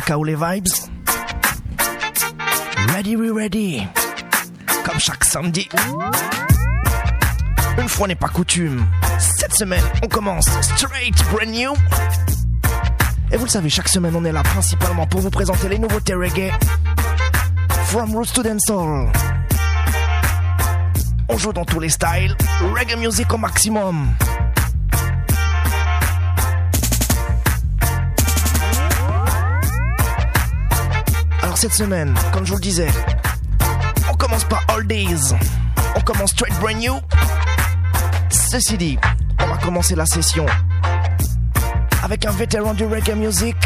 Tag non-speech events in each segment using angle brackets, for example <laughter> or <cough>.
KO les vibes. Ready, we ready. Comme chaque samedi. Une fois n'est pas coutume. Cette semaine, on commence straight brand new. Et vous le savez, chaque semaine, on est là principalement pour vous présenter les nouveautés reggae. From roots to dancehall. On joue dans tous les styles. Reggae music au maximum. Cette semaine, comme je vous le disais, on commence par All Days. On commence straight brand new. Ceci dit, on va commencer la session avec un vétéran du reggae music.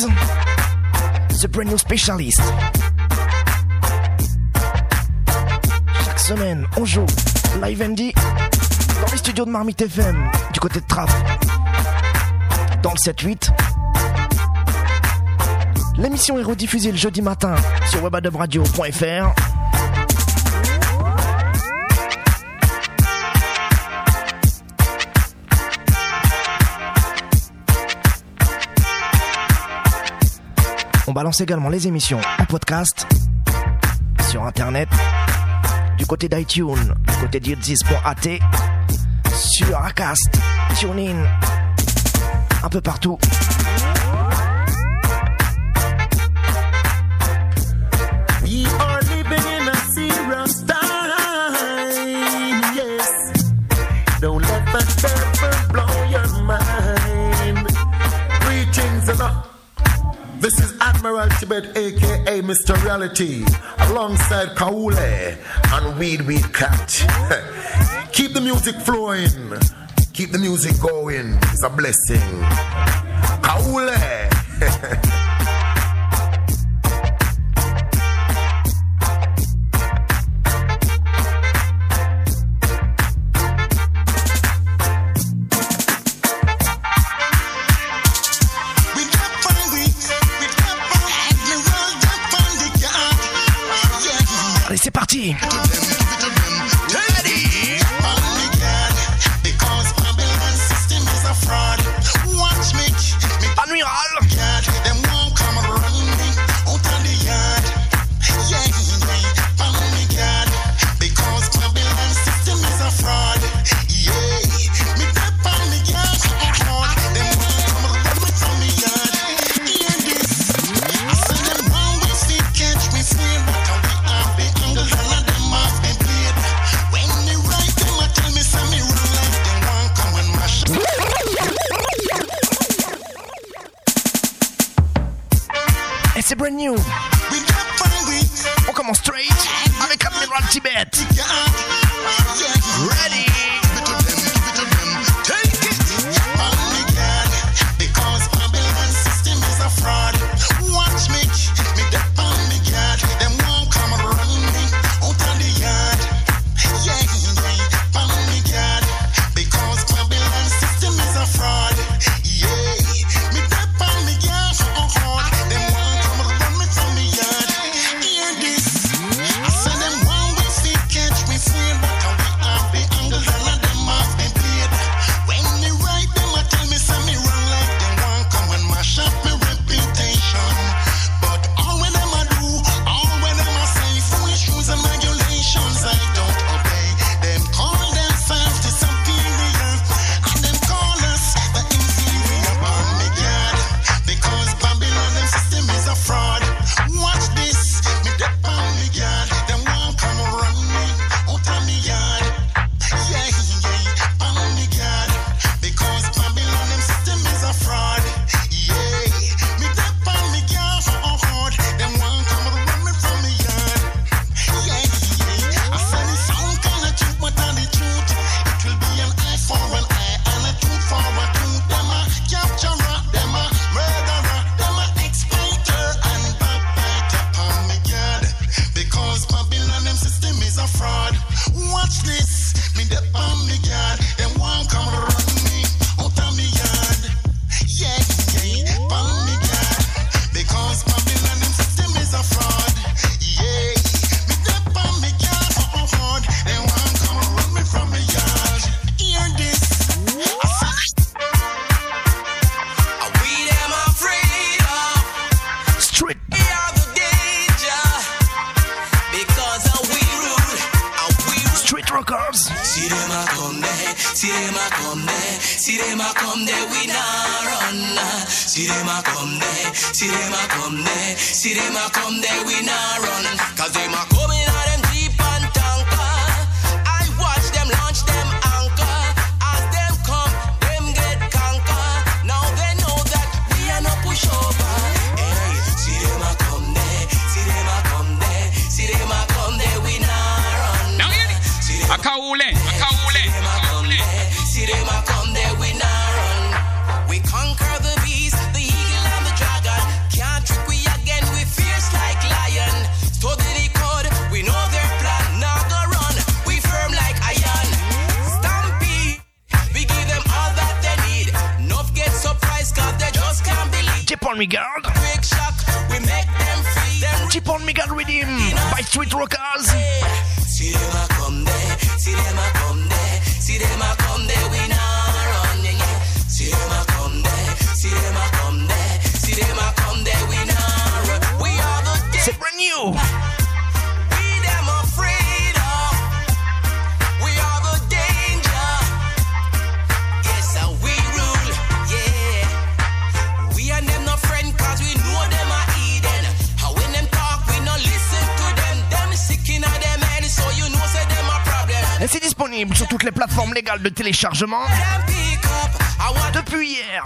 The brand new specialist. Chaque semaine, on joue live MD dans les studios de Marmite FM du côté de Trappes. Dans le 7-8. L'émission est rediffusée le jeudi matin sur webadebradio.fr. balance également les émissions en podcast sur internet, du côté d'iTunes, du côté d'Yodzis.at, sur Acast, TuneIn, un peu partout. Admiral Tibet, aka Mr. Reality, alongside Kaule and Weed Weed Cat. <laughs> Keep the music flowing. Keep the music going. It's a blessing. Kaule. <laughs> Tipon Migard. Tipon Migard Redeem by Street Rockers. sur toutes les plateformes légales de téléchargement depuis hier.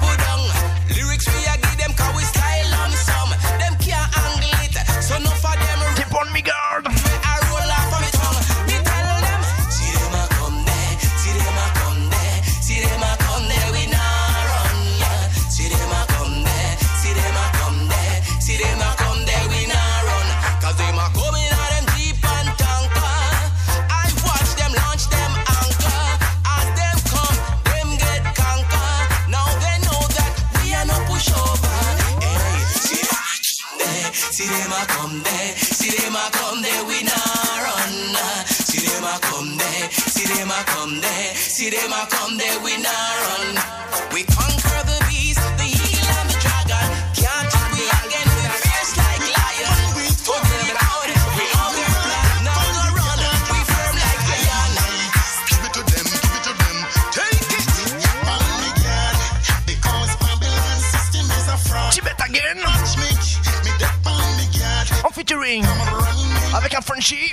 featuring avec un Frenchie.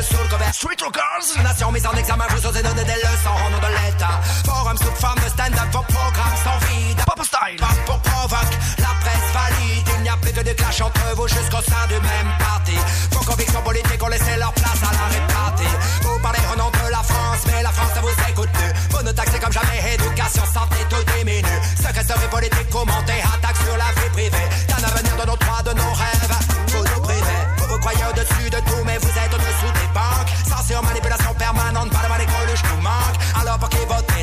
je sous le couvert Street Rockers Nation mise en examen, vous osez donner des leçons au nom de l'État. Forum sous forme de stand-up, vos programmes sont vides. Pop style. Pas pour provoque, la presse valide. Il n'y a plus de déclash entre vous jusqu'au sein du même parti. Vos convictions politiques ont laissé leur place à la répartie. Vous parlez au nom de la France, mais la France ne vous écoute plus. Vous nous taxez comme jamais, éducation, santé, tout diminue. Secrétaire politique commenté à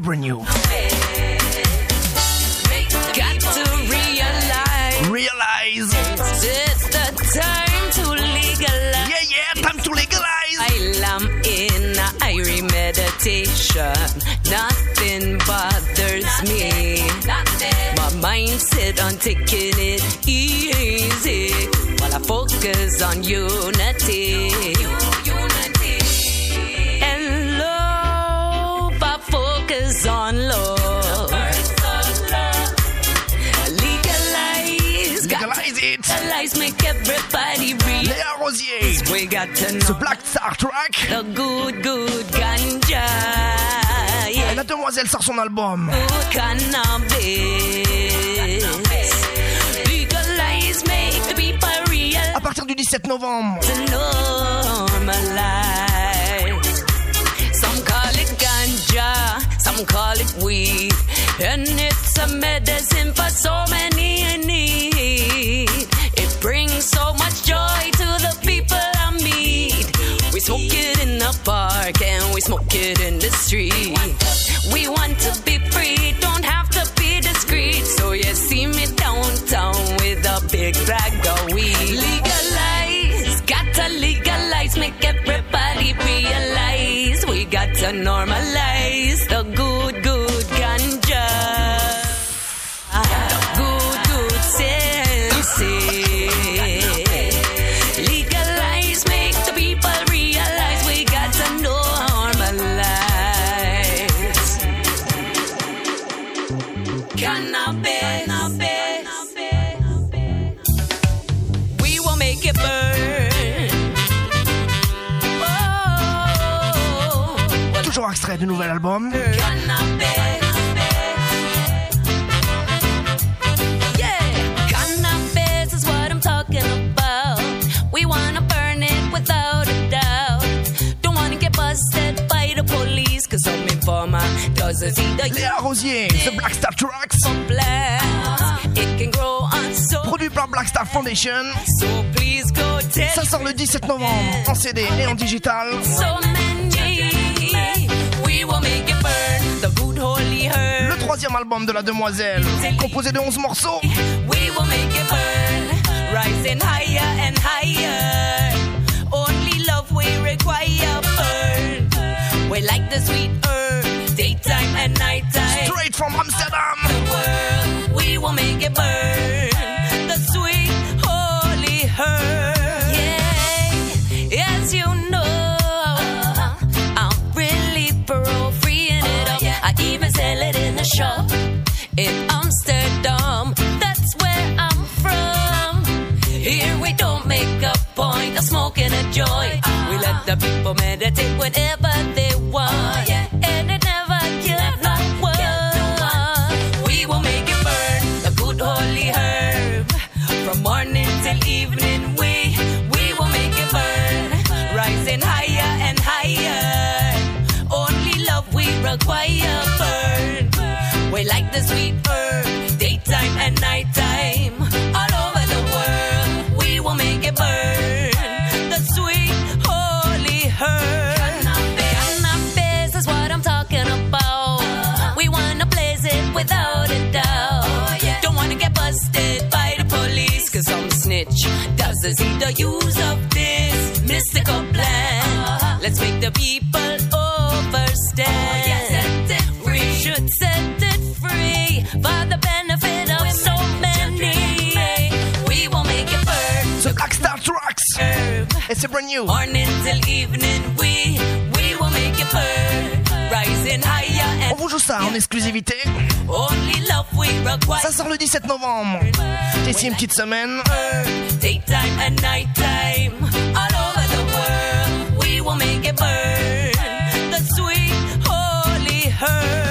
continue, brand. Got to realize. Realize. It's the time to legalize. Yeah, yeah, time to legalize. I am in a airy meditation. Nothing bothers me. My mindset on taking it easy. While I focus on unity. Léa Rosier. We got to Ce Black Star Track. the good, good ganja. Et Yeah, la demoiselle sort son album. good cannabis. Legalize, make the people real. À partir du 17 novembre. to normalize. Some call it ganja, some call it weed, and it's a medicine for so many in need. It brings so much joy to the people I meet. We smoke it in the park and we smoke it in the street. We want to be free, don't have to be discreet. So you see me downtown with a big bag of weed. Legalize, got to legalize, make everybody realize. We got to normalize does a see the Léa Rosier. The Black Star Tracks. Produit par Black Star Foundation. Ça sort le 17 novembre en CD et en digital. Le troisième album de la demoiselle, composé de 11 morceaux. We will make it burn, rising higher and higher. Only love we require burn. We like the sweet herb, daytime and nighttime. Straight from Amsterdam. Shop in Amsterdam. That's where I'm from. Here we don't make a point of smoking a joint. We let the people meditate whenever they the sweet herb, daytime and nighttime. All over the world, we will make it burn. The sweet holy herb. Cannabis is what I'm talking about. Uh-huh. We wanna blaze it without a doubt. Oh, Don't wanna get busted by the police, cause some snitch doesn't see the use of this mystical plan. Uh-huh. Let's make the people overstand. Oh, Et c'est brand new. Morning till evening, we we will make it burn. Rising higher On and vous joue ça en exclusivité. only love we require. Ça sort le 17 novembre. D'ici une petite semaine. Daytime and nighttime, all over the world, we will make it burn. The sweet holy herb.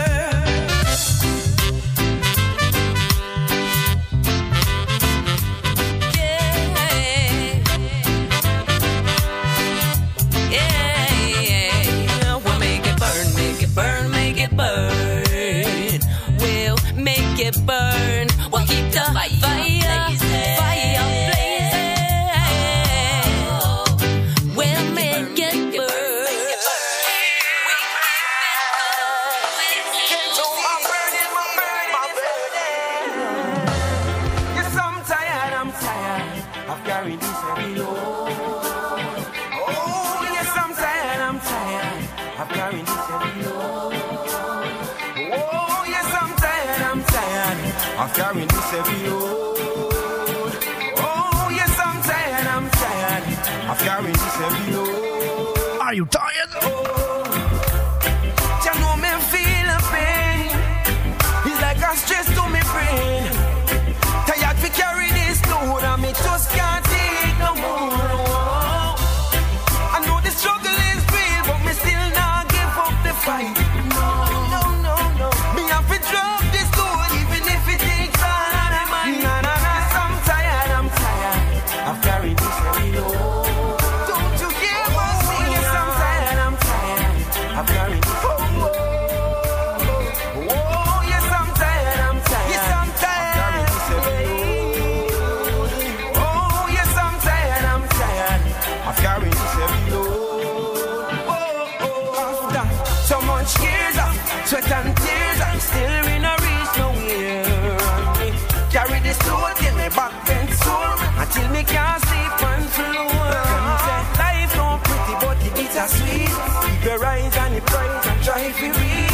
a sweet. Keep your eyes on the prize and try to read.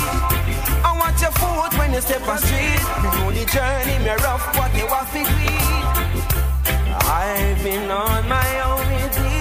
I want your foot when you step on street. You know the journey, me rough, but the was the greed. I've been on my own indeed.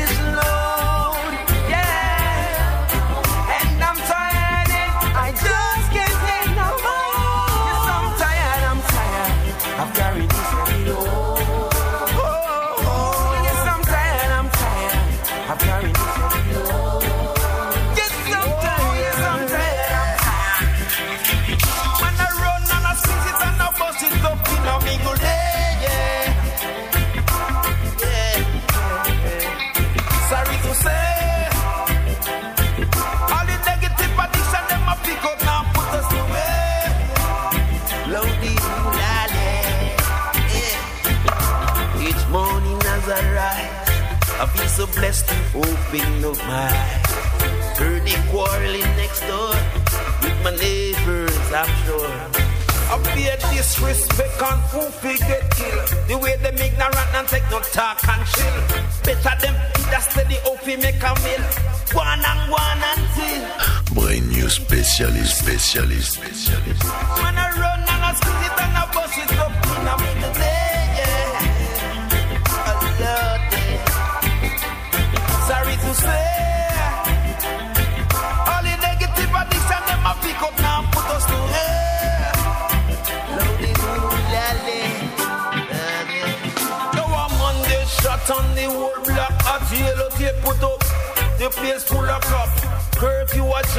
blessed, open of my Heard the quarreling next door with my neighbors, I'm sure. I fear disrespect and who figure kill. The way them ignorant and take no talk and chill. Better them eat a steady open make a meal. One and one until. Brain new specialist, specialist, specialist.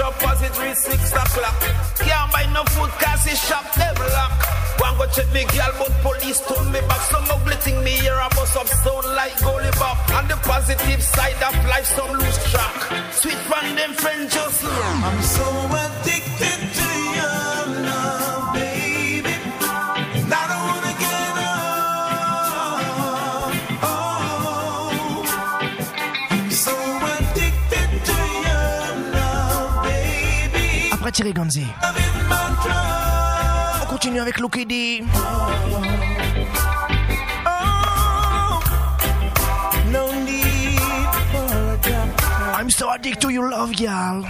up as it reach six o'clock. Can't buy no food cause the shop never lock. One go check me girl, but police told me back. Some ugly thing me here, I bust up sound like goalie bop. On the positive side of life, some lose track. Sweet friend, them friends just love. I'm so addicted. Thierry Gonzi. On continue avec Lucky D. I'm so addicted to your love, girl.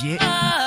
Yeah.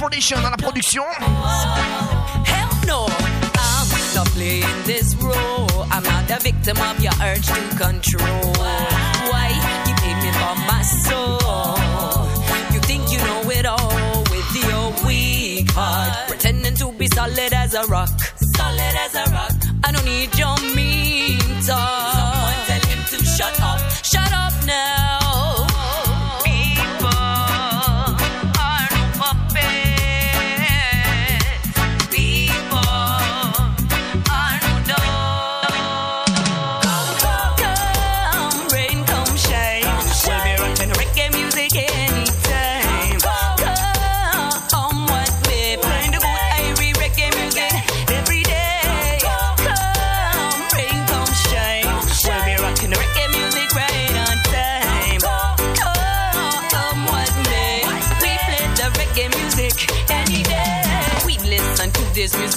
Foundation dans la production. Hell no, ah, I'm not playing this role. I'm not a victim of your urge to control. Why you hate me for my soul? You think you know it all with your weak heart, pretending to be solid as a rock. Solid as a rock. I don't need your mean talk. Oh.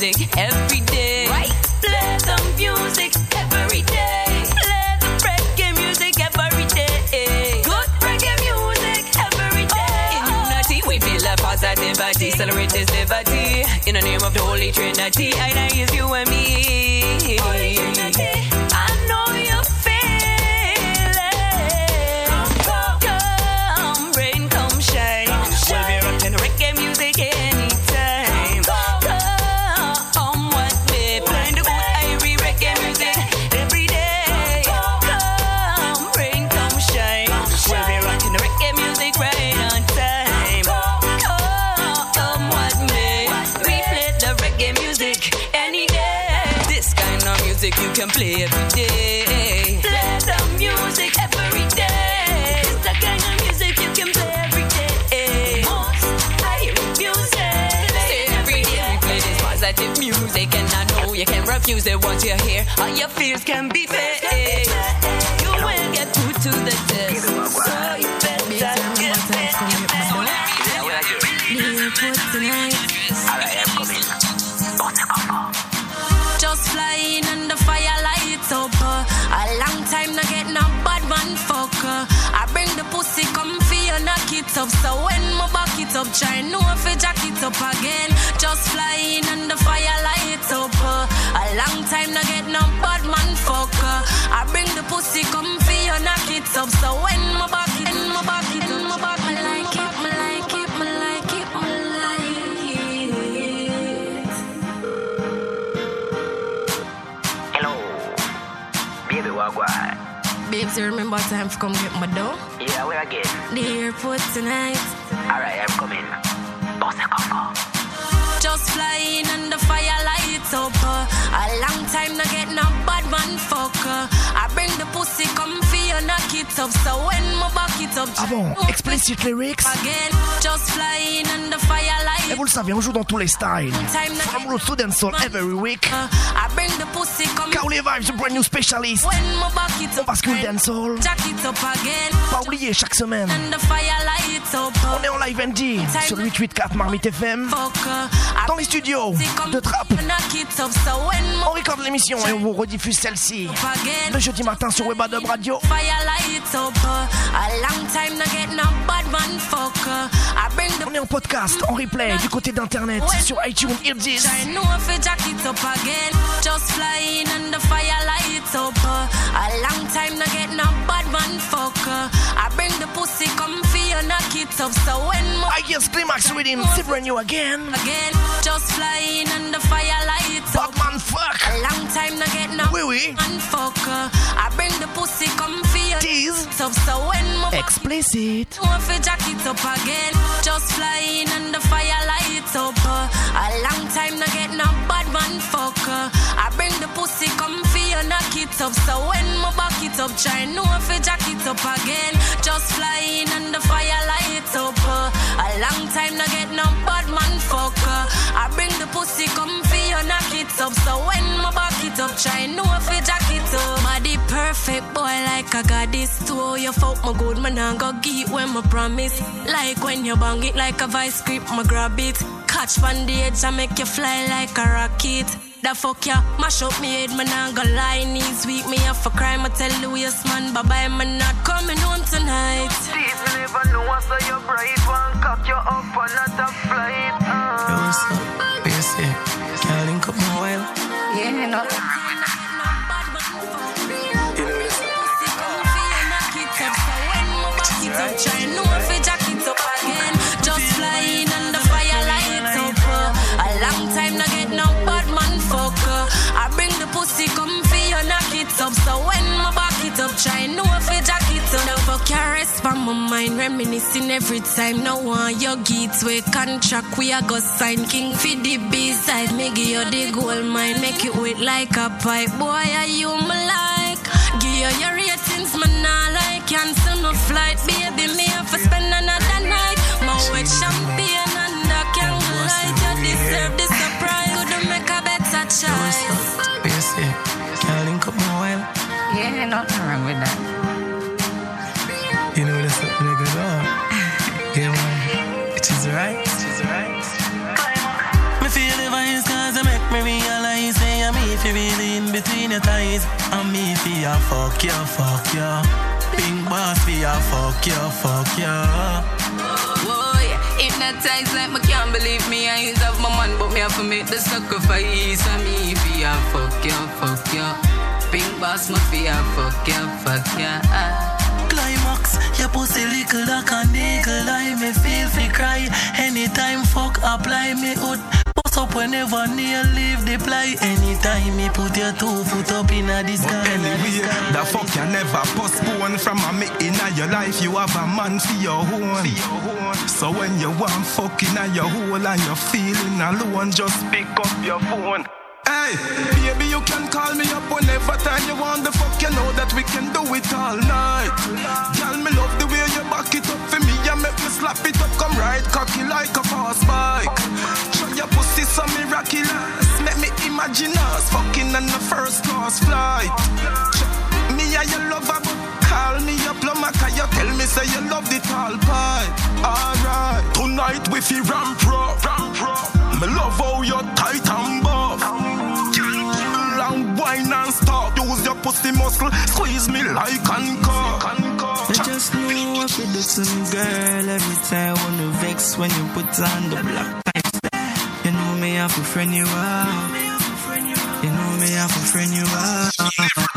music every day. Right? Play the music every day. Play reggae music every day. Good reggae music every day. Oh. Unity, we feel a positivity. Celebrate this liberty. In the name of the Holy Trinity, I is you and me. Holy Trinity. And I know you can't refuse it once you hear. All your fears can be faced. You will get through to the test. So it up. So when my back it up, try no if I jack it up again. Just flying under fire lights up. uh. A long time not get no bad man fuck. uh. I bring the pussy comfy and knock it up. So when my back You remember time to come get my dough? Yeah, where again? The airport tonight. Alright, I'm coming. Boss a congo. Just flying under fire uh. A long time not get no bad man. I bring the pussy comfy and knock it up. So when my back it up, Ah bon, explicit lyrics? again. Just flying under Et vous le savez, on joue dans tous les styles. From roots to dancehall every week. I bring the pussy comfy Kaoli Vibes, the brand new specialist. when my back it On up. bascule dancehall. Jack it up again. Pas oublier, chaque semaine, Under up. on est en live ND sur le 884 Marmite FM. Dans les studios de Trap. On record l'émission et on vous rediffuse celle-ci le jeudi matin sur Webadub Radio. On est en podcast, en replay, du côté d'internet, sur iTunes, Eardies. I guess Climax with him, see brand new again. Again, just flying under firelight. Lights up. Batman fuck. A long time not get no Oui, oui. man fuck. I bring the pussy comfy Tease. it up. So when my Explicit. know if I jack it up again. Just flying under fire lights up. A long time not get no bad man fuck. I bring the pussy comfy and knock it up. So when my back it up, try know if I jack it up again. Just flying under fire lights up. A long time not get no bad man fuck. I bring the pussy comfy and knock it up. So when my back it up, try know if I jack it up. Body perfect boy like I got this too. You fuck my good man and go get when my promise. Like when you bang it like a vice grip, my grab it. Catch on the edge and make you fly like a rocket. The fuck ya, mash up me head, man, I go lie knees weak me up for crime. I tell Louis man, bye bye, man, not coming home tonight. Teeth, me never know so you bright. One cock you up and not a flight. Yo, Uh. You know your rest from my mind, reminiscing every time. No one your gateway contract. We a go sign king for the B side. Make you the gold mine, make it wet like a pipe. Boy, are you my like? Give you your ratings, man. Nah like cancel no flight, in between your thighs I'm me for ya, fuck ya, fuck ya. Pink boss for ya, fuck ya, fuck ya. Boy, if not at times like me can't believe me. Eyes of my man, but me have to make the sacrifice. And me if ya fuck ya, fuck ya. Pink boss me fear, fuck ya, fuck ya. Climax, your pussy little like a eagle eye. Me feel fi cry. Anytime fuck apply me hood Up whenever near leave the play, Anytime me put your two foot up in a the sky Anyway, the fuck you never postpone from a me in your life. You have a man for your own. So when you want fucking in your hole and you're feeling alone, just pick up your phone. Hey, baby, you can call me up whenever time you want the fuck. You know that we can do it all night. Girl, me love the way you back it up for me. You make me slap it up, come ride cocky like a fast bike. Some miraculous. Make me imagine us fucking on the first class flight. Me and your lover, but call me your plumber, cause you tell me say you love the tall pipe. Alright, tonight we feel ramp rock, ramp rock. Me love how you tight and buff. Long wine and stop. Use your pussy muscle, squeeze me like uncut. I just know what you do to me, girl. Every time I wanna vex when you put on the know me, I for friend you out. You know me, I for friend you out.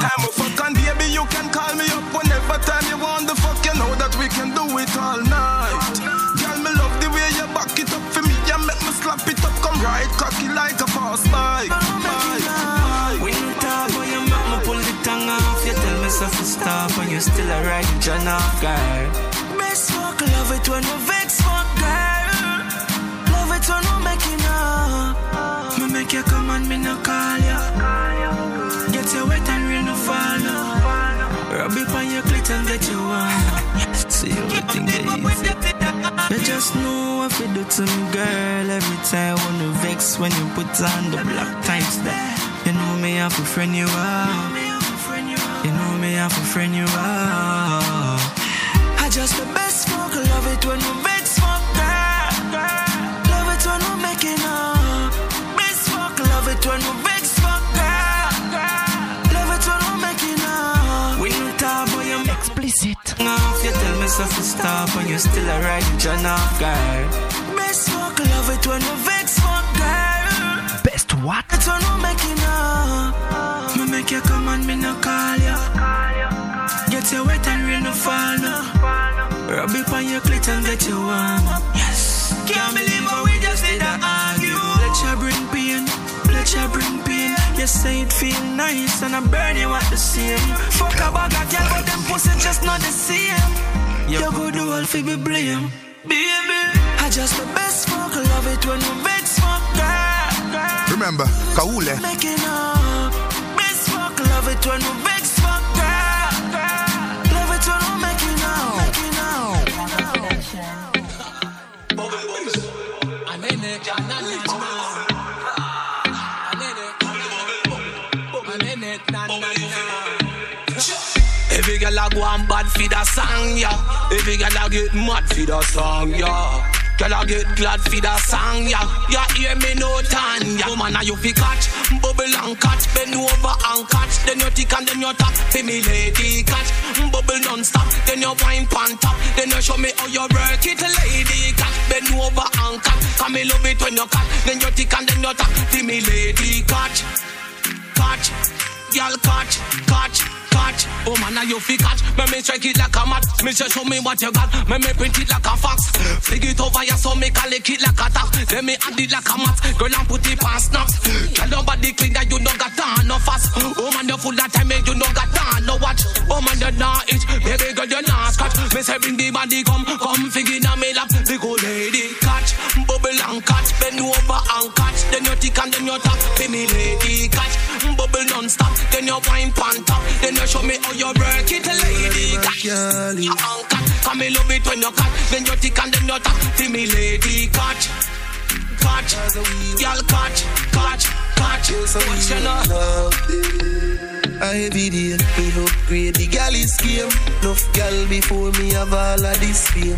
Time of fuck and baby, you can call me up whenever time you want the fuck. You know that we can do it all night. Girl, me love the way you back it up for me. You make me slap it up, come ride cocky like a fast bike. Bike. When you talk, boy, you make me pull the tongue off. You tell me to stop, and you still a right John off, girl. Best fuck, love it when we vex, fuck, girl. It when we making up. Me make you come and me no call ya. Get you wet and rain no fall. Rub it on your clit and get you warm. <laughs> See everything easy. You just know what you do to me, girl. Every time I wanna vex when you put on the black there. You know me, I for friend you out. You know me, I for friend you out. I just the best fuck, love it when you stop, and you still a right John off, girl. Best fuck, love it when we vex fuck, girl. Best what? It's when we making up. Me make you come and me no call ya. Get you wet and rain no fall no. Rub it on your clit and get you warm. Yes. Can't believe how we just did that argue. Let you bring pain. Let you bring pain. You say it feel nice and I burn you at the same. Fuck a bag of girl, but them pussy just not the same. You go do all fi be blame. Baby, I just the best fuck. Love it when you vex fuck, girl. Remember, Kaule. Making up. Best fuck, love it when we vex fuck, girl. Love it when we making up. Making up. Every girl a go on bad for the song, yeah. Every girl a get mad for the song, yeah. Girl a get glad for the song, yeah. You hear me no tan, yeah. Woman, a you fi catch, bubble and catch, bend over and catch. Then you tick and then you tap, fi me lady catch. Bubble non-stop, then you wine pan top. Then you show me how you work it, lady catch. Bend over and catch, come me love it when you catch. Then you tick and then you tap, fi me lady catch catch, girl catch, catch, catch. Oh man, now you fi catch. Me me strike it like a mat. Me say show me what you got. Me me print it like a fax. Fig it over ya so me call it like a tap. Then me add it like a mat. Girl and put it on snaps. Tell nobody clean that you don't got time no fast. Oh man, you full of time and you don't got time no watch. Oh man, you not itch. Baby girl, you not scratch. Me say bring the body come, come fig in me lap. The good lady and catch, bend over and catch. Then you tick and then you tap. Be me lady catch, mm, bubble non-stop. Then you wine pan top. Then you show me how you work it, lady catch. And catch, come me love it when you catch. Then you tick and then you tap. Be me lady catch, catch, y'all catch, catch, What you know? I every day me upgrade the galley's game. Enough gal before me have all of this fame.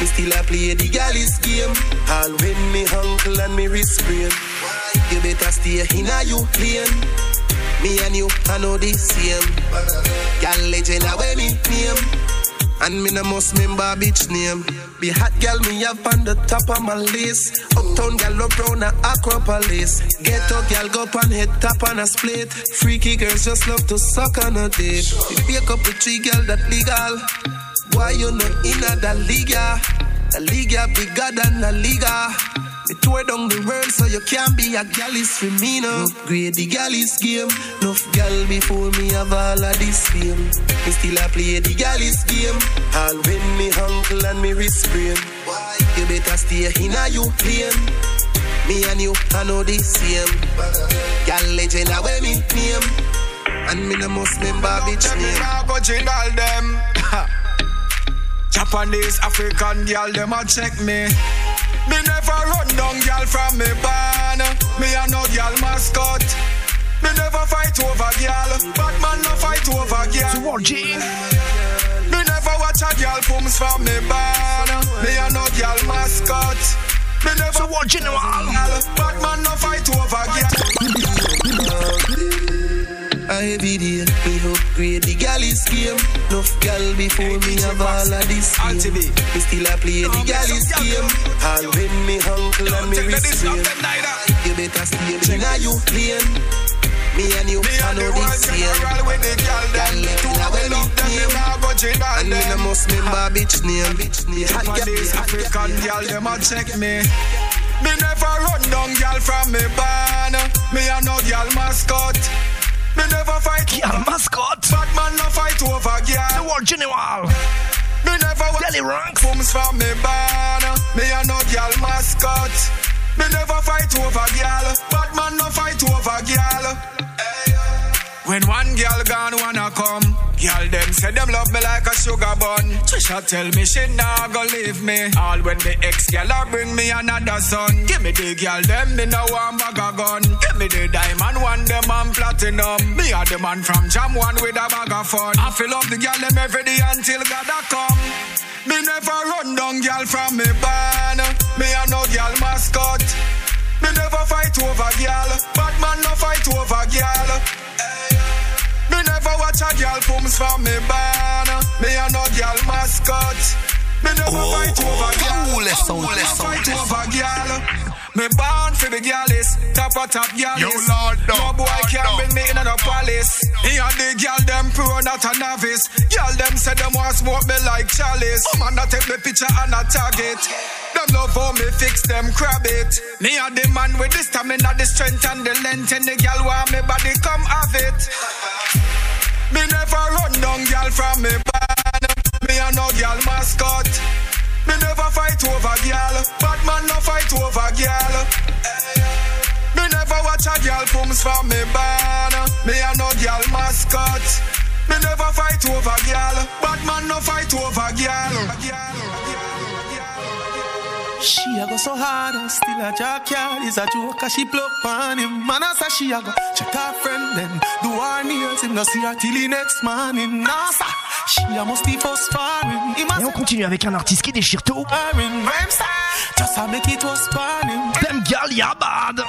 Me still a play the galley's game. All when me uncle and me wrist. You better stay in a you lane. Me and you, I know the same. Gal legend a way me name. And me no must remember bitch name. Be hot gal me up on the top of my list. Uptown gal up round a Acropolis. Ghetto gal go on head top on a split. Freaky girls just love to suck on a dick. You pick up a three gal that legal. Why you not in a the liga? The liga bigger than the liga. Me tour down the world so you can't be a gal is for me now. Upgrade the gal is game. Enough gal before me have all of this fame. Me still a play the gal is game. All when me uncle and me wrist sprain. You better stay in a you plane. Me and you, I know the same. Gal legend, I wear me name. And me no must remember bitch name. Now go jingle them. <laughs> Japanese, African girl, them a check me. Me never run down girl from me barn. Me a no girl mascot. Me never fight over girl. Batman no fight over girl. Me never watch a girl pumps from me barn. Me a no girl mascot. Me never so what general. Batman no fight over girl. Heavy day, me upgrade the gal is game. Enough gal before me have all of this game. Me still a play the gal is game. All when me uncle and me wrist sprain. You better stay in a you lane. Me and you, I know this same. Gal left in a well name. And me no must remember bitch name. Japanese, African girl, them a check me. Me never run down girl from me barn. Me a no girl mascot. Me never fight girl mascot. Batman no fight over girl. The world general. Me never watch Belly ranks. Booms from me barn. Me a no girl mascot. Me never fight over girl. Batman no fight over girl. When one girl gone, wanna come. Girl, them say them love me like a sugar bun. Trisha tell me she nah go leave me. All when the ex a bring me another son. Give me the girl, them me no one bag a gun. Give me the diamond one, them on platinum. Me a the man from Jam one with a bag of fun. I fill up the girl them every day until God a come. Me never run down girl from me barn. Me a no girl mascot. Me never fight over girl. Batman no fight over girl. Watch a girl pumps from me barn. Me a no girl mascot. Me never Oh, fight oh, over oh, girl. Oh, cool, let's sound, let's sound, fight let's over girl. Me born for the girlies, top of top. Yo, Lord, no no, boy Lord, can't no. bring me in a no palace. Me and the girl them pro, not a novice. Girl them say them want smoke me like chalice. Woman that take me picture and a target. Them love how me fix them crab it. Me and the man with the stamina, the strength and the length, and the girl want me body come have it. Me never run down girl from me barn. Me a no girl mascot. Me never fight over girl. Batman no fight over girl. Me never watch a girl pumps from me barn. Me a no girl mascot. Me never fight over girl. Batman no fight over girl. She a go so hard and still a jackyard is a joke cause she on him Man she a go check her friend then do her nails Him no see her till the next morning. Nah she a must be first a Et on continue avec un artiste qui déchire tout. just a make it was Them ya bad.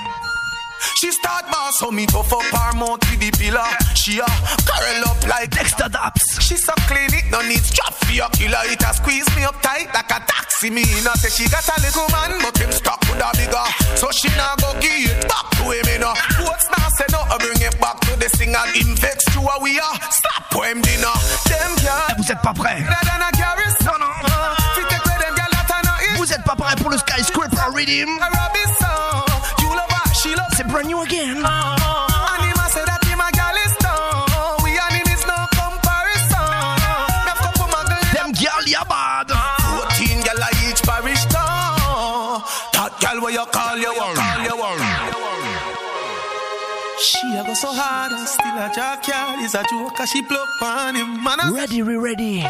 She start boss so me tough up her mouth with the pillar. She a curl up like Dexter Daps. She so clean it no need strap for your killer. It a squeeze me up tight like a taxi. Me no say she got a little man but him stuck with a bigger. So she nah go give it back to him you know. What's now say no I bring it back to the singer. Vex to a we are Slap for him dinner. Them girl Vous êtes pas prêts. Non, non. uh, Vous êtes pas prêts pour le Skyscraper brand new again. Oh, go so hard and still a jackyard is a joke 'cause she plug on him. Man, I Ready, we ready.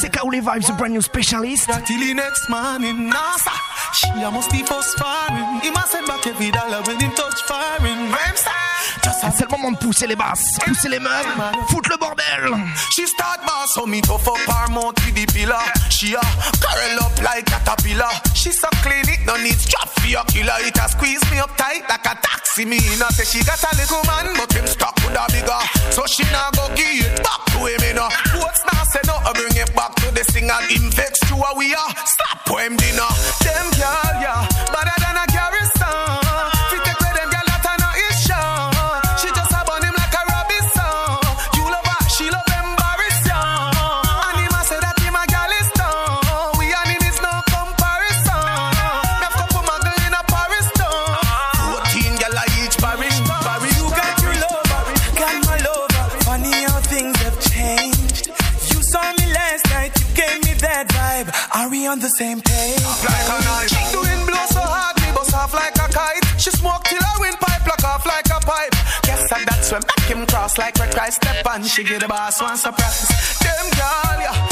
C'est Kaouli Vibes, the brand new specialist. that till the next morning. Nah, sir. She almost be first foreign. He must send back every dollar when him touch foreign. Rhyme star. C'est le moment de pousser les basses, pousser les meufs, foutre le bordel. She start boss, so me tough up her mouth with the pillar. She a curl up like caterpillar. She so clean it, no need strap for your killer. It a squeeze me up tight like a taxi. Me not say she got a little man, but him stuck with a bigger. So she not go give it back to him, you know. What's now say no, I bring it back to the singer. Vex to a we are. Slap him dinner. Them girl, yeah, better than a garrison. On the same page? like a knife. The blow so hard, me bust off like a kite. She smoke till her windpipe block off like a pipe. Guess that that's when back him cross like red Christ step and she give the boss one surprise. Them girl, yeah,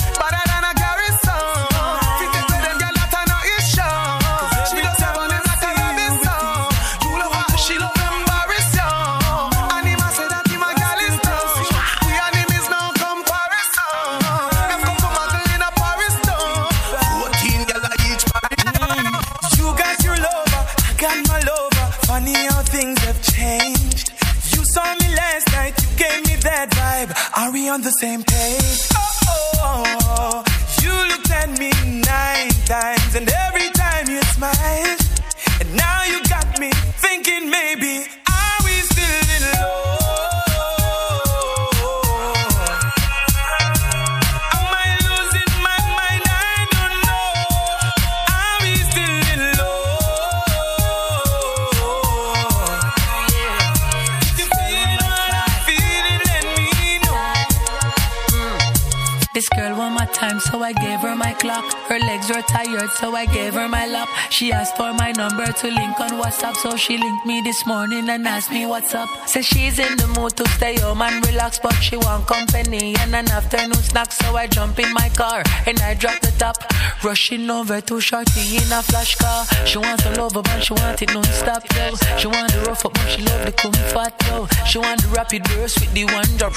She asked for my number to link on WhatsApp, so she linked me this morning and asked me what's up. Says she's in the mood to stay home and relax, but she want company and an afternoon snack, so I jump in my car and I drop the top. Rushing over to Shorty in a flash car. She wants a lover, but she want it non-stop, yo. She want the rough up, but she love the comfort, yo. She want the rapid burst with the one drop.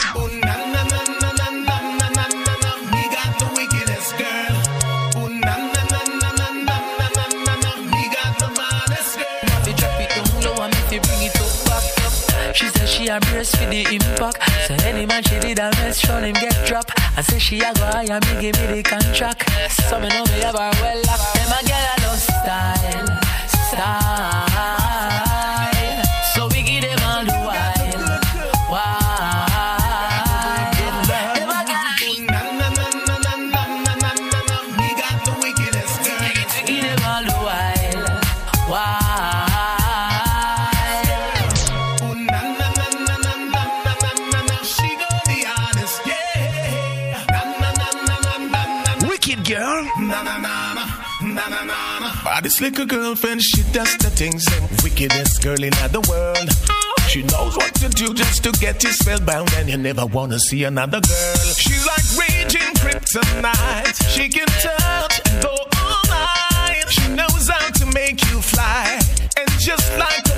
She embrace for the impact. So any man she did a mess, show him get drop. I say she a go high and me give me the contract. So me know me have her well locked. Them a get a love style, style. But this little girlfriend, she does the things them wickedest girl in the world. She knows what to do just to get you spellbound, and you never wanna see another girl. She's like raging kryptonite. She can touch and go all night. She knows how to make you fly, and just like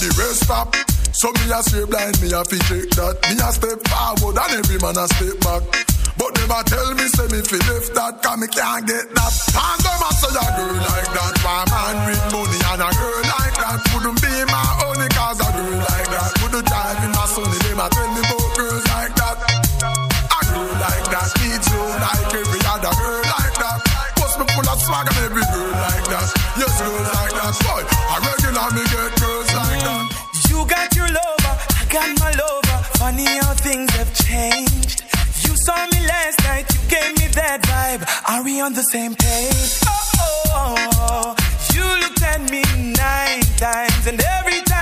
the rest stop. So me a stay blind, me a fi check that. Me a step forward and every man a step back. But never tell me say me fi left that, cause me can't get that. And them a say a girl like that, why man with money and a girl like that wouldn't be my only cause a girl like that would drive in my sonny. Them a tell me about girls like that. A girl like that needs you like every other girl like that. Bust me full of swag and every girl like that. Yes, girls like that. Boy, a regular me get got my lover. Funny how things have changed. You saw me last night, you gave me that vibe. Are we on the same page? Oh, oh, oh. you looked at me nine times, and every time.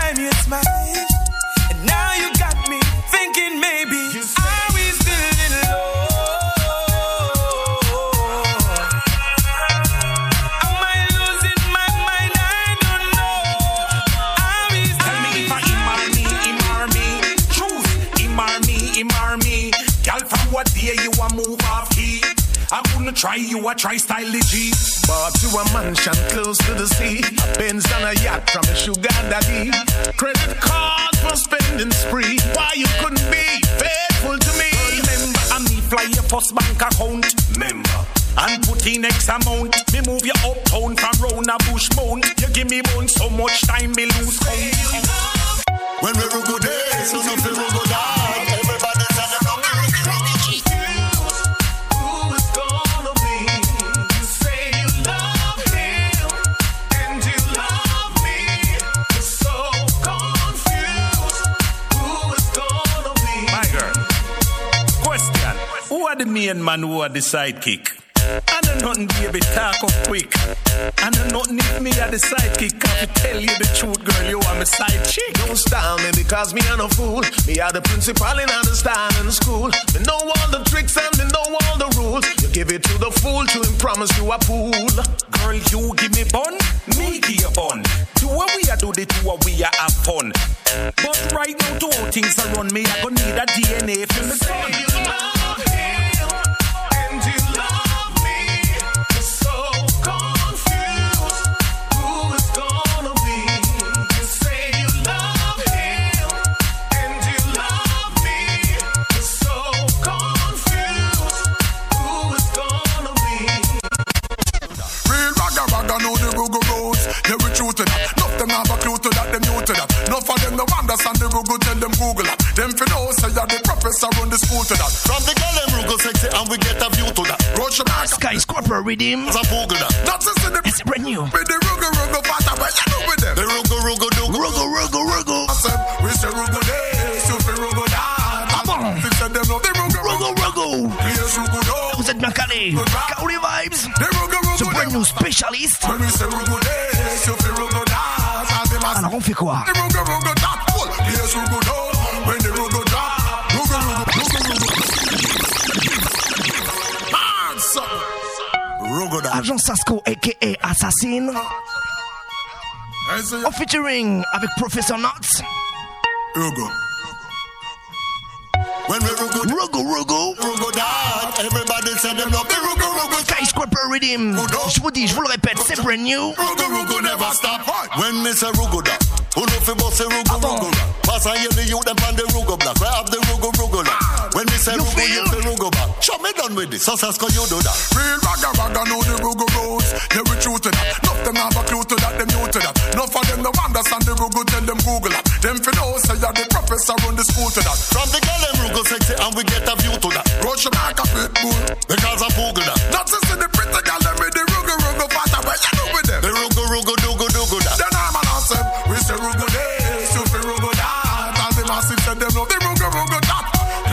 Try, you a try style G. Bought you a mansion close to the sea. A Benz and a yacht from a sugar daddy. Credit card for spending spree. Why you couldn't be faithful to me? Remember, I me fly your first bank account. Member. And put in X amount. Me move you uptown from round a bush mount. You give me bone so much time me lose count. When we rugo days, so no feel rugo dog. Main man who are the sidekick? I know nothing, baby, talk up quick. I know nothing if me are the sidekick. I tell you the truth, girl, you are my side chick. Don't style me because me ain't no fool. Me are the principal in the style in the school. Me know all the tricks and me know all the rules. You give it to the fool to him promise you a pool. Girl, you give me bun, me give you bun. Do what we are do the two what we are have fun. But right now, two things are run me. I gonna need a DNA from the sun. Roads. Yeah, we true to that. Enough them have a clue to that, them new to that. Enough of them no understand the rugo, tell them Google that. Them fi know say you're the professor run the school to that. From the girl them rugo sexy and we get a view to that. Rush your back. Skyscraper Rhythm. As a Google that. That's just in the It's brand new. with the rugo rugo fatter, but you know with them. The rugo rugo dugo. Rugo, rugo, rugo. I said, we say rugo this, you fi rugo that. Ah bon? They said them know the rugo Rugo, rugo. Yes, rugo do. McCalley, Kaoli Vibes, ce new spécialiste. Alors on fait quoi Agent Sasko aka Assassin En featuring avec Professor Nuts Hugo When we rugo Rugo, rugo. rugo that. Everybody said them love the rugo rugo. Skyscraper Rhythm. Je vous dis, je vous le répète, c'est brand new. Rugo rugo never stop. When me say rugo that. Who know fi boss say rugo rugo. Pass and hear the youth them on the rugo block. We have the rugo rugo that. When me say You rugo, feel? you say rugo back. Show me done with this. So Sasco you do that. Real ragga ragga know the rugo roads. Yeah, we true to that. Enough them have a clue to that, them new to that. Enough of them no understand the rugo, tell them Google that. Them fi know say you're the professor run the school to that. From the girl them rugo sexy and we get a view to that. Rush your back a pit bull. Because of Google that. Not to see the pretty girl them with the rugo rugo fatter, but you know with them. The rugo rugo say rugo this, you fi rugo that. All the massive said them know the rugo rugo that.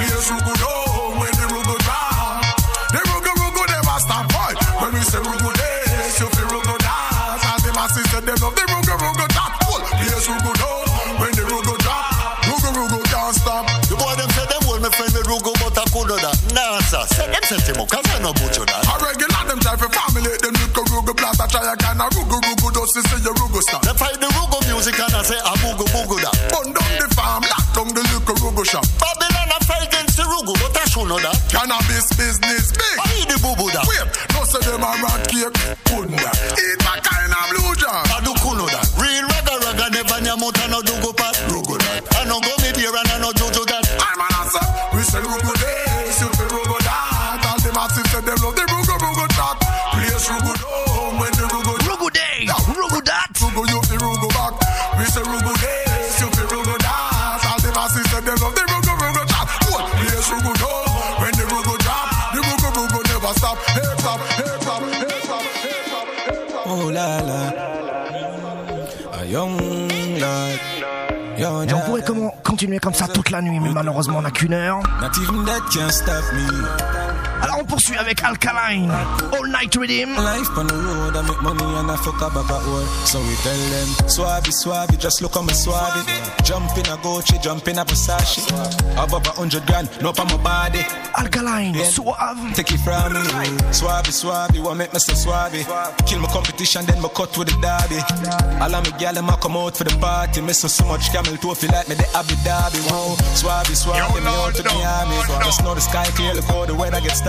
Yes, rugo do when the rugo drop. The rugo rugo never stop, boy. When we say rugo this, you fi rugo that. All the massive said them know the rugo rugo that. Yes, rugo do when the rugo drop. Rugo rugo can't stop. The boy them say them hold me friend me rugo but I could do that. Nah sir, say them set him up cause I that. A regular them try for family, them little rugo blast. I try a kind of rugo rugo just to say your rugo stop. Little. Babylon a fight against the rugo but I should know that. Cannabis business big. I need the bubu that. Wait, no say them a rat cake. Couldn't that? Eat my continuer comme ça toute la nuit, mais malheureusement on n'a qu'une heure. Not even that can stop. Alors on poursuit avec Alkaline, All Night Rhythm. Life on the road, I make money and I fuck up about work. So we tell them, Swabby, Swabby, just look on my Swabby. Jump in a Gucci, jump in a Versace. Above a hundred grand, no on my body. Alkaline, Yeah. Suave. Take it from me. Swabby, Swabby, what make me so Swabby? Kill my competition, then my cut with the derby. All of me gal, them come out for the party. Miss so much camel toe, feel like me the Abu Dhabi. Swabby, Swabby, me out to Miami. Just know the sky clear, look how the weather gets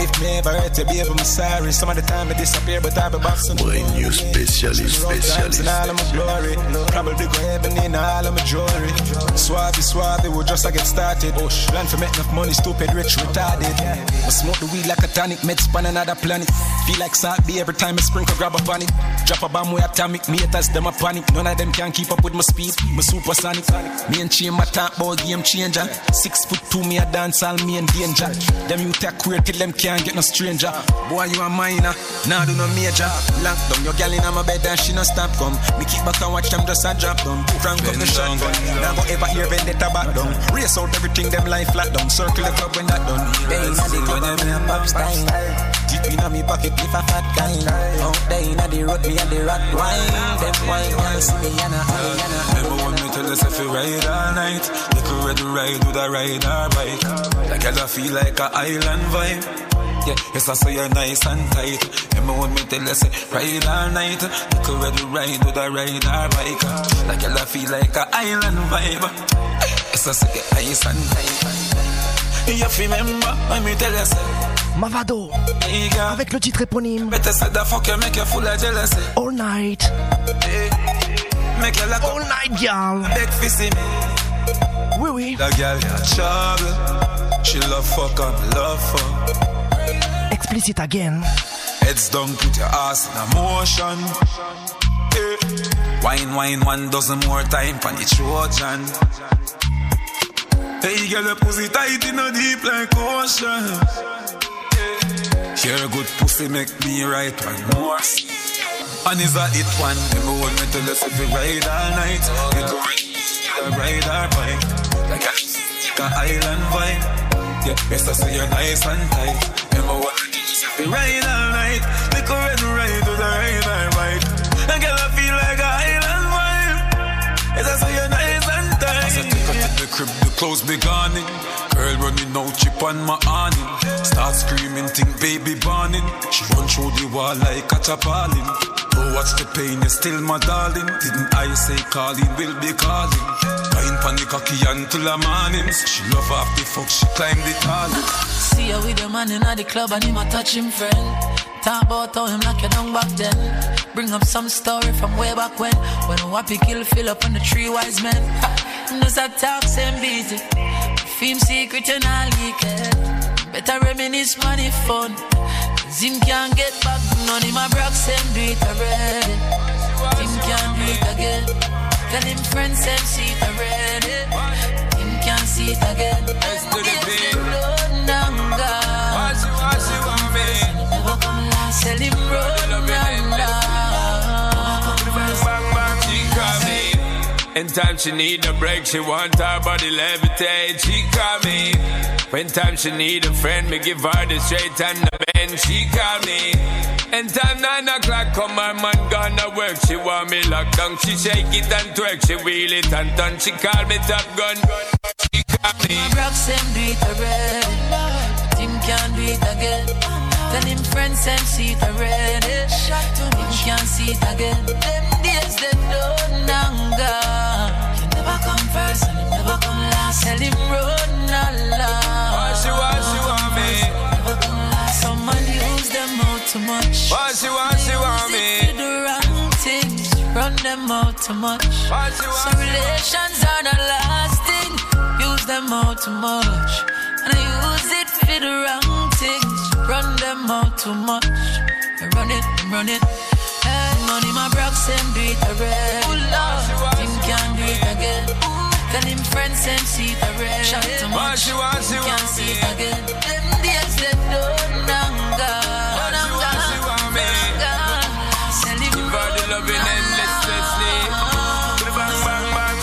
If me ever hurt you, baby, I'm sorry. Some of the time I disappear, but I be back soon. Brain News Spécialiste, Times spécialiste. in all of my glory. Probably go heaven in all of my jewelry. Suave, suave, we just a get started. Oh, plan for make enough money, stupid, rich, retarded. I smoke the weed like a tonic, meds span another planet. Feel like salt be every time I sprinkle, grab a on. Drop a bomb with atomic, me haters, them a panic. None of them can keep up with my speed, my supersonic. Me and chain, my top about game changer. Six foot two, me a dance, all me in danger. Them you take queer till them can't get no stranger. Boy, you a minor, now do no major. Lock down your gal in my bed and she no stop come. Me keep back and watch them just a drop down. Frank up the shotgun. Now go ever hear vendetta back down. Race out everything, them life flat down. Circle the club when that done. They inna the club and me a pop style. Deep inna me pocket if a fat kind. Out there inna the road, me a the rat wine. Them wine girls see me and a high and a Remember when me tell us if you ride all night You could ready ride with a ride or bike Like I feel like a island vibe yeah, yes, I say you're nice and tight. Remember when me tell say ride all night, you could ready ride with a ride or bike. Like I feel like a island vibe. Yes, I say you're nice and tight. You remember when me tell say Mavado avec le titre éponyme Better say the fuck you make you full of jealousy. All Night. Make you like All Night, girl. Beg for see me. Oui, oui. The girl got trouble. She love fuck and love fuck. Explicit again. Heads down, put your ass in a motion. Eh. Wine, wine, one dozen more time for the Trojan. Hey, girl, your pussy tight in a deep like ocean. Your good pussy make me right one more. And is that it one? Remember when me tell us if you ride all night, you go ride or bike. Like a, like a island vibe. Yeah, yes, I say you're nice and tight. Remember what I tell us if you ride all night, we go red ride to the ride or bike. And girl, I feel like a island vibe. Yes, I say you're nice crib, the clothes be gone. Girl running out, chip on my awning. Start screaming, think baby burning. She run through the wall like a chapalin. Oh, what's the pain? You're still my darling. Didn't I say calling will be calling? Wine pan the cocky until the mornings. She love off the fuck, she climb the tallest. See her with the man in the club and him a touch him friend. Talk about how him knock you down back then. Bring up some story from way back when. When Wappy kill up on the three wise men. Ha, Knows that talk same beat it. Film secret and all it. Better reminisce money fun. Cause him can't get back. None of my brock same do it already. Him can't do it again. Tell him friends same see it already. Him can't see it again. Let's do the thing. Wash it, wash it, want me. Never come last. Tell him run In time she need a break, she want her body levitate. She call me. When time she need a friend, me give her the straight and the bend. She call me. In time nine o'clock, come her man gonna work. She want me locked down. She shake it and twerk. She wheel it and turn. She call me top gun. She call me. Rock them do it already. But him can't it again. Tell him friends same see it already. Him can't see it again. Days they done and gone. You never come first and you never come last. Tell him run along. Wash it, wash it, want me. Never come last. Someone use them out too much. Wash it, wash it, want me. Do the wrong things. Run them out too much. Some relations are not lasting. Use them out too much. And I use it for the wrong things. Run them out too much. I run it, I run it. Hey, money, my broke same do it already. Him can't do it again. Tell him friends same see it already. Shot too much. Wash it, wash it, Him want can't see me. it again. Them days him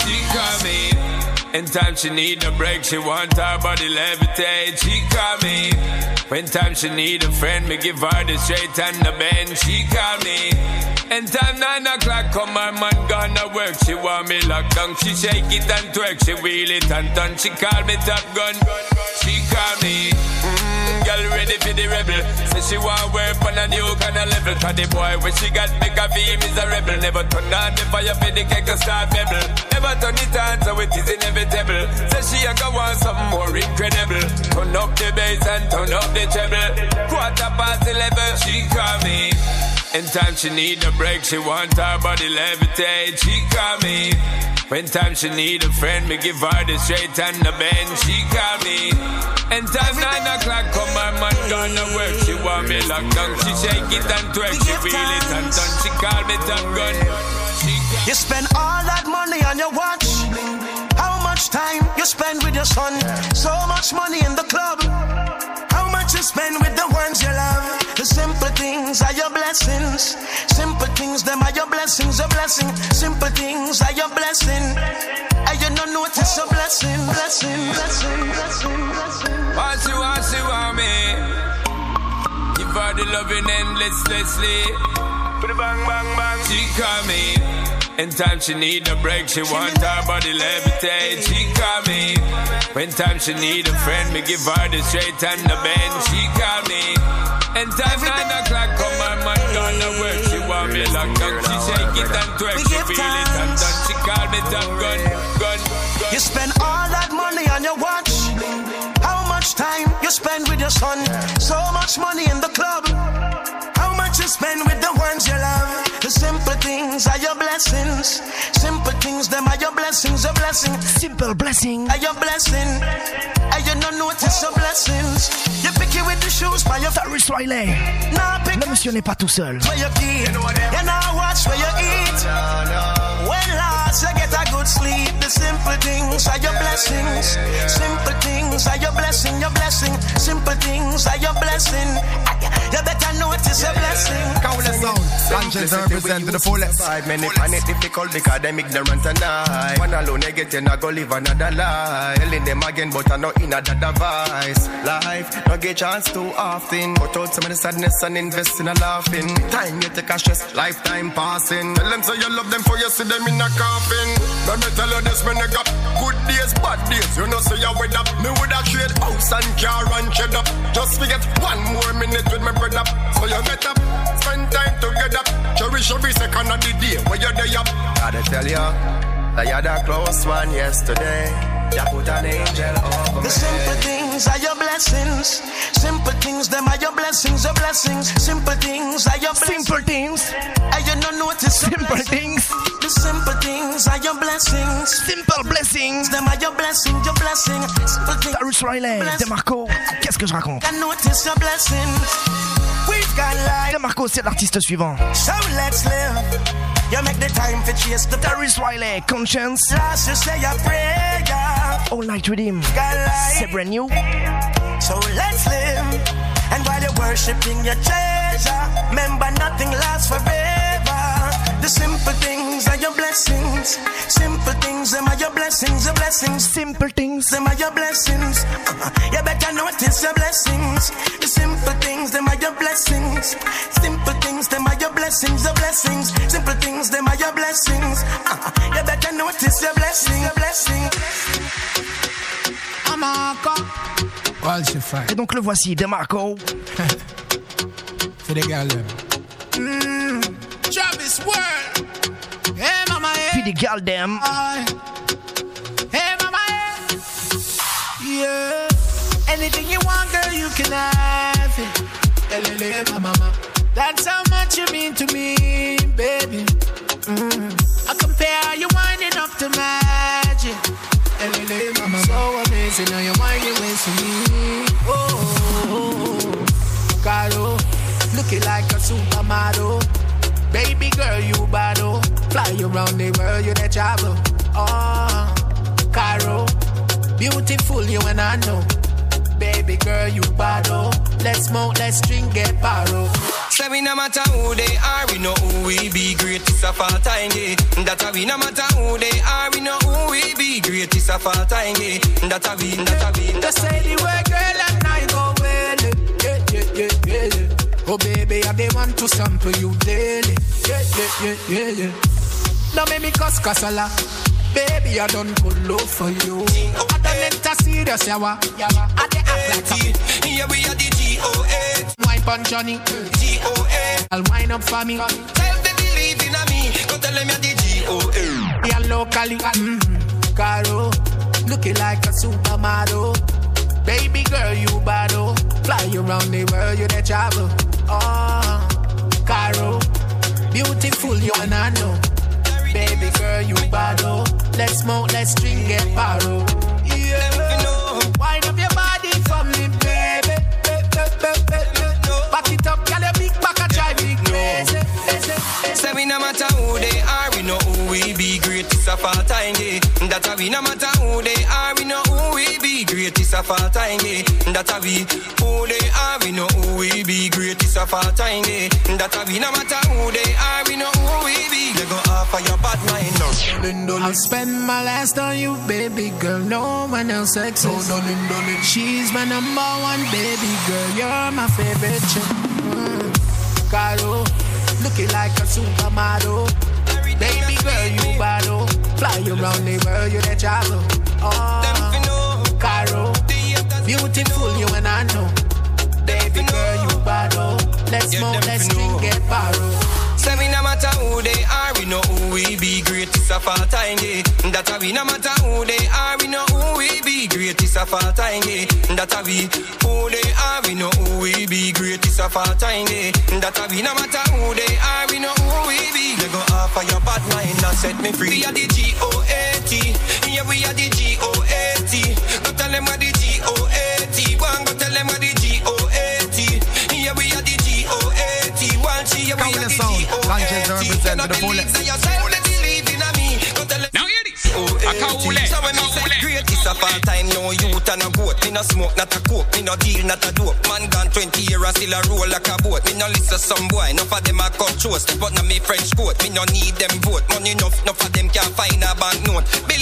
she call me. In time she need a break, she want her body levitate. She call me. When time she need a friend, me give her the straight and the bend. She call me. In time nine o'clock, come her man gonna work. She want me locked down. She shake it and twerk. She wheel it and turn. She call me top gun. She call me. Mm, girl ready for the rebel. Say she want work on a new kind of level. Cause the boy when she got make a feel is a rebel. Never turn on the fire for the cake and start bubble. Never turn it on so it is inevitable. Say she a go want something more incredible. Turn up the bass and turn up the treble. Quarter past eleven, she call me. In time she need a break, she want her body levitate. She call me. When time she need a friend, me give her the straight and the bend. She call me. And time nine o'clock, come my man gonna work. She want me locked down. She shake it and twerk. She feel it and done. She call me top gun. You spend all that money on your watch. How much time you spend with your son? So much money in the club. How much you spend with the ones you love? The simple things are your blessings. Simple things, them are your blessings, a blessing. Simple things are your blessing. And you don't notice a blessing, blessing, blessing, blessing, blessing. What she want, she want me. Give her the loving endlessly. Put bang, bang, bang. She call me. In time she need a break, she want her body levitate. She call me. When time she need a friend, me give her the straight and the bend. She call me. In time nine o'clock, come my man gonna work. She want me locked down. She shake it and twerk. She feel it and done. She call me top gun, gun, gun. You spend all that money on your watch. How much time you spend with your son? So much money in the club. How much you spend with the ones you love? The simple things are your blessings. Simple things, them are your blessings, a blessing. Simple blessing. Are your blessing. Are you don't notice your blessings. You pick it with the shoes by your Cyrus Riley. Nah, pick Le monsieur n'est pas tout seul. where you keep. You now watch where you eat. When last you get a good sleep, the simple things are your blessings. Simple things are your blessing, your blessing. Simple things are your blessing. You better notice your blessing. Countless sound, conscience represent to the fullest. Many find it difficult because them ignorant and I. One alone they get you not go live another life. Telling them again, but I know in a device. Life, no get chance too often. Cut out some of the sadness and invest in a laughing. Time you take a stress, lifetime passing. Tell them so you love them for you see them in a coffin. Let me tell you this when they got good days, bad days. You know, say you with up. Me would have trade house and car and cheddar. Just forget one more minute with my brother. So you get up, spend time together. Cherish every second of the day where you're there. Gotta tell you, that you're the close one yesterday. You put an angel over The me. simple things are your blessings. Simple things, them are your blessings, your blessings. Simple things are your blessings. Simple things. And you don't notice your Simple blessings. things. The simple things are your blessings. Simple blessings. Them are your blessings, your blessing. Simple things. Cyrus Riley. Demarco. Qu'est-ce que je raconte? Can notice your blessings. We've got life, Demarco, c'est l'artiste suivant. so let's live. You make the time for chase the Cyrus Riley. Conscience. Last you say a prayer. All Night with him. Got life. C'est brand new. So let's live. And while you're worshiping your treasure, remember nothing lasts forever. The simple things are your blessings. Simple things, them are your blessings, your blessings. Simple things. Them are your blessings. Uh-uh. You better notice your blessings. The simple things, them are your blessings. Simple things, them are your blessings, your blessings. Simple things, them are your blessings. Uh-uh. You better notice your blessing, your blessing. I'm encore. All Et donc le voici, Demarco. for the girl them. Mm, Travis World. Hey mama, hey. des girls them. Aye. Hey mama, hey. Yeah. Anything you want, girl, you can have it. My mama. That's how much you mean to me, baby. Mm. I compare you winding up to magic. My mama. So amazing how you winding ways for me. Oh, Caro, looking like a supermodel. Baby girl, you battle. Oh. Fly around the world, you the travel. Ah, oh, Caro, beautiful, you and I know. Baby girl, you battle. Oh. Let's smoke, let's drink, get borrow. Say we no matter who they are, we know who we be. Greatest of all time, yeah. That a we no matter who they are, we know who we be. Greatest of all time, yeah. That a we, that a we. Just say the word, girl, and I go well. Yeah, yeah, yeah, yeah. Oh, baby, I they want to sample you daily. Yeah, yeah, yeah, yeah, yeah. Now make me cuss, cuss a lot. Baby, I done good love for you. I done enter serious, yawa. I dey act like a Yeah, we are the G-O-A. wine pon Johnny. G-O-A. I'll wine up for me. Tell them believe in me. Go tell them you're the G-O-A. Yeah, locally. Mm-hmm. Caro, looking like a supermodel. Baby girl, you oh. Fly around the world, you the travel. Uh, oh, Caro, beautiful, you and I know. Baby girl, you oh. Let's smoke, let's drink, get paro. Yeah, wind up your body for me, baby. Back it up, girl, your big back a drive me crazy. Say we no matter who they are, we know who we be. Greatest of all time, yeah. That a we no matter who they are, we know who we be. Greatest of all time, yeah. That a we who they are, we know who we be. Greatest of all time, yeah. That a we no matter who they are, we know who we be. They go off of your bad mind now. I'll spend my last on you, baby girl. No one else exists. She's my number one, baby girl. You're my favorite chick. Mm. Caro, looking like a supermodel. Baby girl, you bad Fly around the world, you ah, the travel. Oh, Caro, beautiful, you and I know. Baby girl, you bad oh. Let's Yeah, smoke, let's drink, get paro. Say we no matter who they are, we know who we be. Greatest of all time, yeah. That a we no matter who they are, we know who we be. Greatest of all time, yeah. That a we who they are, we know who we be. Greatest of all time, yeah. That a we no matter who they are, we know who we be. They go off of your bad mind and set me free. We are the G-O-A-T, yeah we are the G-O-A-T. Go tell them what the G-O-A-T. Go and One G, yeah we are the Sanchez represent full now hear this. So when me say greatest of all time, no youth and a goat. Me no smoke, not a coke. Me no deal, not a dope. Man gone 20 years and still a roll like a boat. Me no listen some boy. Enough of them a come chose. But now me French coat. Me no need them vote. Money enough, enough of them can't find a banknote. Believe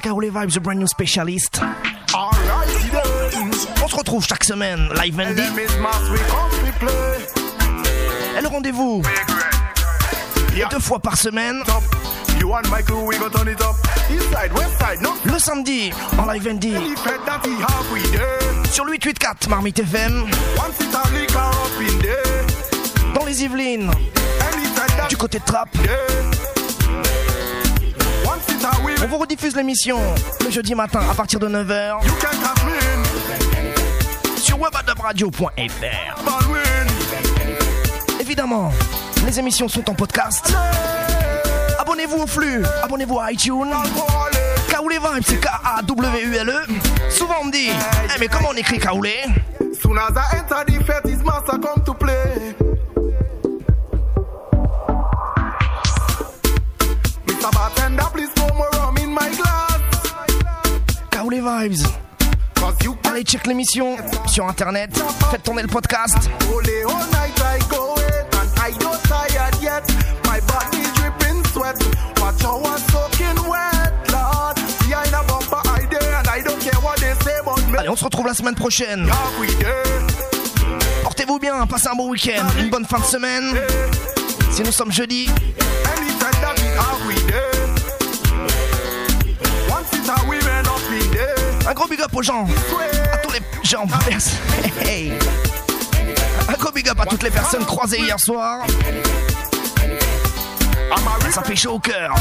C'était Kawule Vibes, The Brand New Specialist. On se retrouve chaque semaine, live Vendy. Et le rendez-vous est deux fois par semaine. You and my crew, we go turn it up. East side, west side, no. Le samedi, en live Vendy. Fed that we have we there. Sur le 884 Marmite FM. Once it a liquor up in there. Dans les Yvelines. Du côté de Trappes. On vous rediffuse l'émission le jeudi matin à partir de 9h. You can have win. Sur win. Évidemment, les émissions sont en podcast. Abonnez-vous au flux, abonnez-vous à iTunes. Kaoulé Vibes, c'est K-A-W-U-L-E. E. Souvent on me dit, Eh, mais comment on écrit Kaoulé? Soon as I enter the fete, his master come to vibes. Allez, check l'émission sur internet. Faites tourner le podcast. Allez, on se retrouve la semaine prochaine. Portez-vous bien, passez un bon week-end, une bonne fin de semaine. Si nous sommes jeudi. Once un gros big up aux gens, à tous les gens. Merci. Hey. Un gros big up à toutes les personnes croisées hier soir. Ça fait chaud au cœur.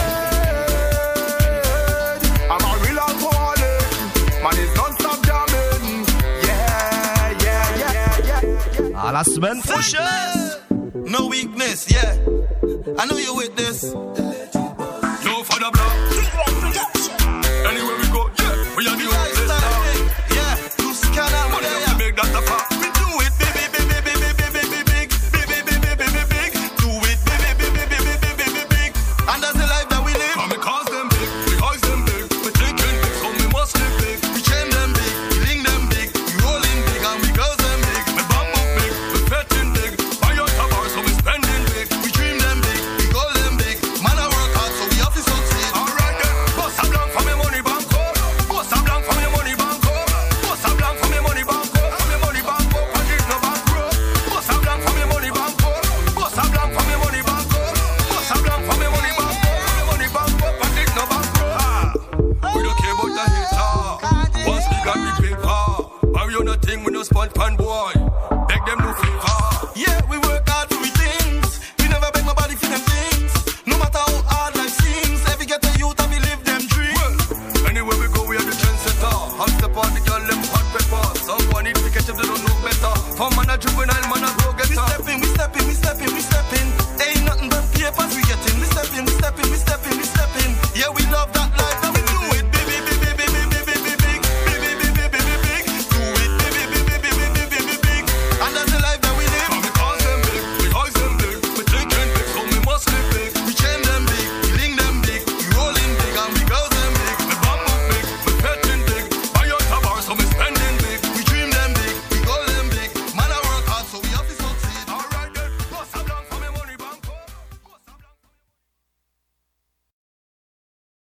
À la semaine prochaine. No weakness, yeah. I know you're with.